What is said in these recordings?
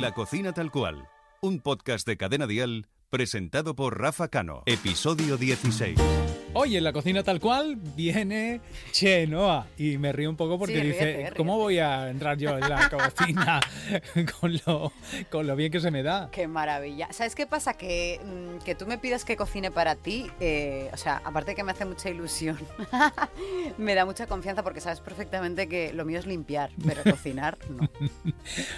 La cocina tal cual, un podcast de Cadena Dial presentado por Rafa Cano, episodio 16. Hoy en la cocina tal cual viene Chenoa y me río un poco porque Sí, ríete, dice, ríete. ¿cómo voy a entrar yo en la cocina con lo, con lo bien que se me da? Qué maravilla. ¿Sabes qué pasa? Que, mm, que tú me pidas que cocine para ti, eh, o sea, aparte de que me hace mucha ilusión, me da mucha confianza porque sabes perfectamente que lo mío es limpiar, pero cocinar no.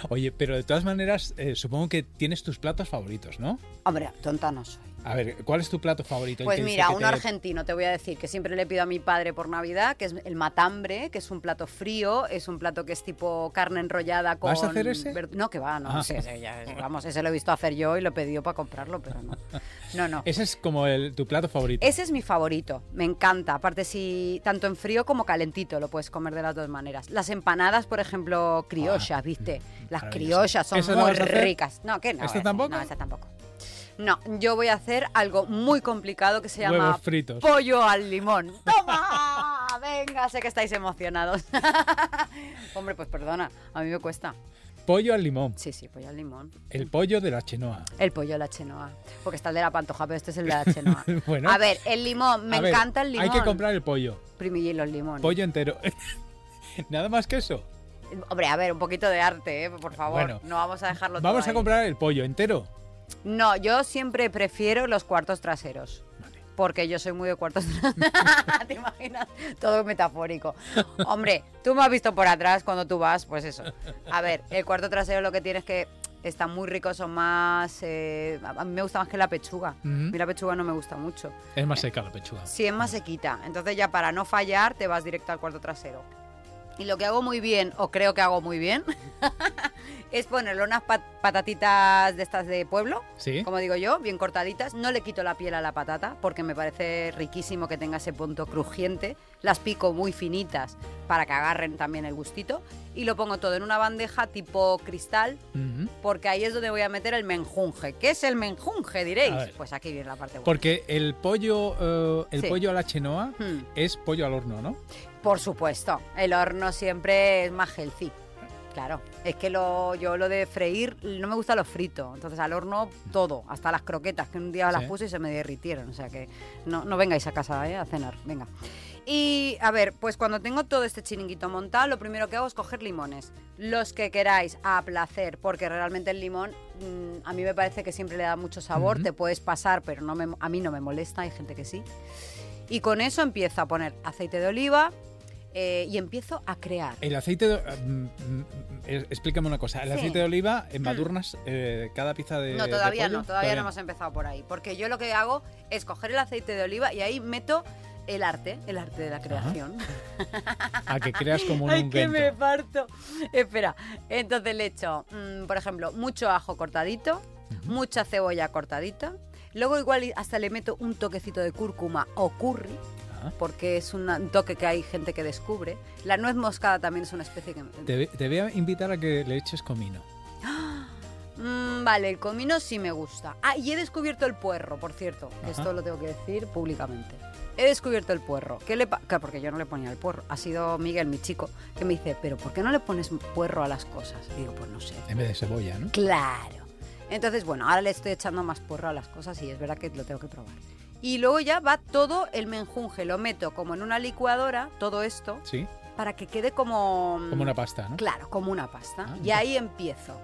Oye, pero de todas maneras, eh, supongo que tienes tus platos favoritos, ¿no? Hombre, tonta no soy. A ver, ¿cuál es tu plato favorito? Pues que mira, que un te- argentino te voy a decir que siempre le pido a mi padre por Navidad, que es el matambre, que es un plato frío, es un plato que es tipo carne enrollada con... ¿Vas a hacer ese? No, que va, no, Ah. sí, ya, vamos, ese lo he visto hacer yo y lo he pedido para comprarlo, pero no. No, no. Ese es como el, tu plato favorito. Ese es mi favorito, me encanta. Aparte, si tanto en frío como calentito lo puedes comer de las dos maneras. Las empanadas, por ejemplo, criollas, ¿viste? Las criollas son ¿Esa la muy ricas. No, ¿qué no? ¿Esta tampoco? No, esa tampoco. No, yo voy a hacer algo muy complicado que se llama fritos. pollo al limón. ¡Toma! Venga, sé que estáis emocionados. Hombre, pues perdona, a mí me cuesta. Pollo al limón. Sí, sí, pollo al limón. El pollo de la Chenoa. El pollo de la chenoa. Porque está el de la pantoja, pero este es el de la chenoa. Bueno. A ver, el limón, me A ver, encanta el limón. Hay que comprar el pollo. Primilla y los limones. Pollo entero. Nada más que eso. Hombre, a ver, un poquito de arte, ¿eh? por favor. Bueno, no vamos a dejarlo Vamos todo a ahí. comprar el pollo entero. No, yo siempre prefiero los cuartos traseros. Porque yo soy muy de cuartos traseros. ¿Te imaginas? Todo metafórico. Hombre, tú me has visto por atrás cuando tú vas, pues eso. A ver, el cuarto trasero lo que tienes que está muy rico, son más... eh, a mí me gusta más que la pechuga. Ujú. A mí la pechuga no me gusta mucho. Es más seca la pechuga. Sí, es más sequita. Entonces ya para no fallar te vas directo al cuarto trasero. Y lo que hago muy bien, o creo que hago muy bien, es ponerle unas pat- patatitas de estas de pueblo, ¿Sí? como digo yo, bien cortaditas. No le quito la piel a la patata porque me parece riquísimo que tenga ese punto crujiente. Las pico muy finitas para que agarren también el gustito. Y lo pongo todo en una bandeja tipo cristal porque ahí es donde voy a meter el menjunje. ¿Qué es el menjunje, diréis? Pues aquí viene la parte buena. Porque el pollo, eh, el Sí. pollo a la chenoa Hmm. es pollo al horno, ¿no? Por supuesto, el horno siempre es más healthy. Claro, es que lo, yo lo de freír no me gusta lo frito, entonces al horno todo, hasta las croquetas, que un día las Sí. puse y se me derritieron, o sea que no, no vengáis a casa ¿eh? a cenar, venga. Y a ver, pues cuando tengo todo este chiringuito montado, lo primero que hago es coger limones, los que queráis, a placer, porque realmente el limón mm, a mí me parece que siempre le da mucho sabor, te puedes pasar, pero no me- a mí no me molesta, hay gente que sí. Y con eso empiezo a poner aceite de oliva eh, y empiezo a crear. El aceite de... mm, mm, eh, explícame una cosa. El Sí. Mm. aceite de oliva, embadurnas eh, cada pieza de No, de todavía pollo? no, todavía no hemos empezado por ahí. Porque yo lo que hago es coger el aceite de oliva y ahí meto el arte, el arte de la creación. A que creas como un Ay, que me parto. Espera, entonces le echo, mm, por ejemplo, mucho ajo cortadito, mucha cebolla cortadita. Luego igual hasta le meto un toquecito de cúrcuma o curry, Porque es un toque que hay gente que descubre. La nuez moscada también es una especie que... Te, te voy a invitar a que le eches comino. Mm, vale, el comino sí me gusta. Ah, y he descubierto el puerro, por cierto, Ajá. esto lo tengo que decir públicamente. He descubierto el puerro. ¿Qué le claro, porque yo no le ponía el puerro. Ha sido Miguel, mi chico, que me dice, pero ¿por qué no le pones puerro a las cosas? Y digo, pues no sé. En vez de cebolla, ¿no? Claro. Entonces, bueno, ahora le estoy echando más puerro a las cosas y es verdad que lo tengo que probar. Y luego ya va todo el menjunje, lo meto como en una licuadora, todo esto, Sí, para que quede como... como una pasta, ¿no? Claro, como una pasta. Ah, y ahí empiezo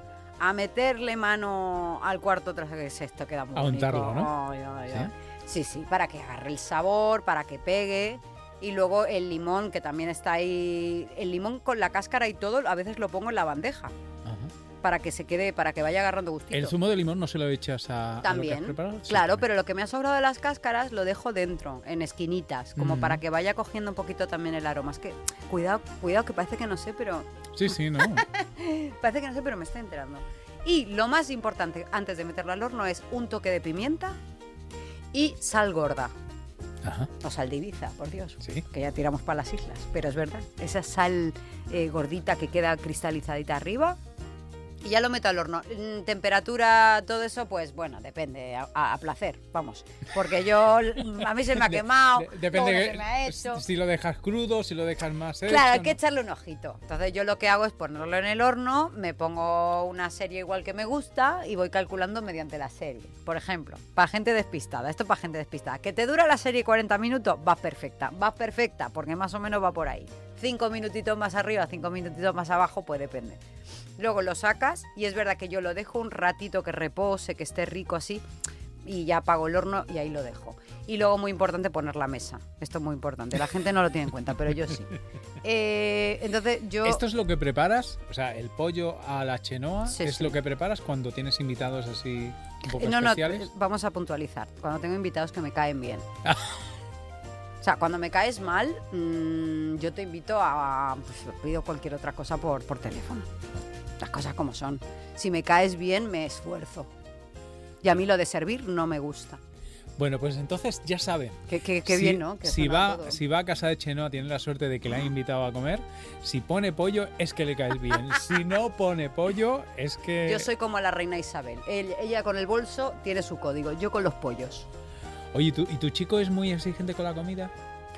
a meterle mano al cuarto trasero, que es esto, queda muy A untarlo, bonito. ¿no? Ay, ay, ay. Sí, sí, para que agarre el sabor, para que pegue. Y luego el limón, que también está ahí. El limón con la cáscara y todo, a veces lo pongo en la bandeja. Para que se quede, para que vaya agarrando gustito. ¿El zumo de limón no se lo echas a, a lo que has También, preparado? Sí, claro, también. pero lo que me ha sobrado de las cáscaras lo dejo dentro, en esquinitas, como Mm. para que vaya cogiendo un poquito también el aroma. Es que, cuidado, cuidado, que parece que no sé, pero Sí, sí, no. Parece que no sé, pero me estoy enterando. Y lo más importante antes de meterlo al horno es un toque de pimienta y sal gorda. Ajá. O sal de Ibiza, por Dios. Sí. Que ya tiramos para las islas. Pero es verdad. Esa sal eh, gordita que queda cristalizadita arriba. Y ya lo meto al horno. Mm, Temperatura, todo eso, pues bueno, depende, a, placer, vamos. Porque yo, a mí se me ha quemado, de- depende que- se me ha hecho. si lo dejas crudo, si lo dejas más hecho, Claro, hay que ¿no? echarle un ojito. Entonces yo lo que hago es ponerlo en el horno, me pongo una serie igual que me gusta y voy calculando mediante la serie. Por ejemplo, para gente despistada, esto para gente despistada, que te dura la serie 40 minutos, vas perfecta, vas perfecta, porque más o menos va por ahí. Cinco minutitos más arriba, cinco minutitos más abajo, pues depende. Luego lo sacas y es verdad que yo lo dejo un ratito que repose, que esté rico así y ya apago el horno y ahí lo dejo. Y luego muy importante poner la mesa. Esto es muy importante. La gente no lo tiene en cuenta, pero yo sí. Eh, entonces yo... Esto es lo que preparas, o sea, el pollo a la chenoa Sí, es sí. lo que preparas cuando tienes invitados así un poco no, no, especiales. vamos a puntualizar. Cuando tengo invitados que me caen bien. O sea, cuando me caes mal, mm, yo te invito a... Pues, pido cualquier otra cosa por, por teléfono. Las cosas como son. Si me caes bien, me esfuerzo. Y a mí lo de servir no me gusta. Bueno, pues entonces ya saben. Qué, qué- qué Si- bien, ¿no? Que si, va, todo. si va a casa de Chenoa, tiene la suerte de que le han invitado a comer. Si pone pollo, es que le caes bien. si no pone pollo, es que. Yo soy como la reina Isabel. Él- ella con el bolso tiene su código, yo con los pollos. Oye, ¿y tu, ¿y tu chico es muy exigente con la comida?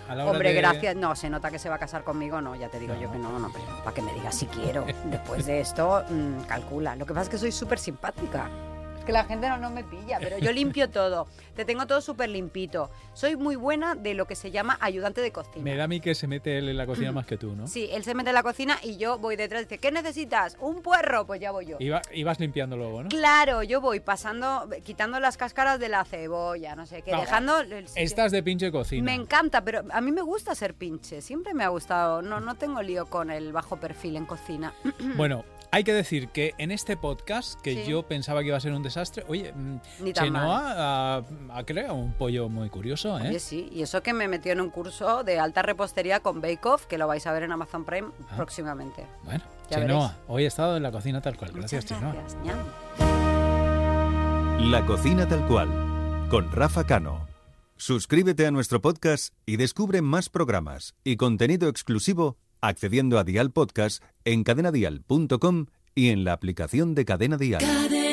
Hombre, de- gracias. No, se nota que se va a casar conmigo, no, ya te digo No. yo que no, no, pero para que me digas si quiero. Después de esto, mm, calcula. Lo que pasa es que soy súper simpática. Que la gente no, no me pilla, pero yo limpio todo. Te tengo todo súper limpito. Soy muy buena de lo que se llama ayudante de cocina. Me da a mí que se mete él en la cocina más que tú, ¿no? Sí, él se mete en la cocina y yo voy detrás y dice, ¿qué necesitas? ¿Un puerro? Pues ya voy yo. Y, va- y vas limpiando luego, ¿no? Claro, yo voy pasando, quitando las cáscaras de la cebolla, no sé qué, dejando el. Estás de pinche cocina. Me encanta, pero a mí me gusta ser pinche. Siempre me ha gustado. No, no tengo lío con el bajo perfil en cocina. Bueno, hay que decir que en este podcast, que Sí. yo pensaba que iba a ser un desastre, oye, mm, Ni tan Chenoa ha, ha creado un pollo muy curioso, ¿eh? Oye, sí. Y eso que me metió en un curso de alta repostería con Bake Off, que lo vais a ver en Amazon Prime Ah. próximamente. Bueno, Ya Chenoa, veréis. hoy he estado en la cocina tal cual. Gracias, Muchas Chenoa. gracias. ñam. La cocina tal cual, con Rafa Cano. Suscríbete a nuestro podcast y descubre más programas y contenido exclusivo accediendo a Dial Podcast en cadenadial.com y en la aplicación de Cadena Dial. Cadena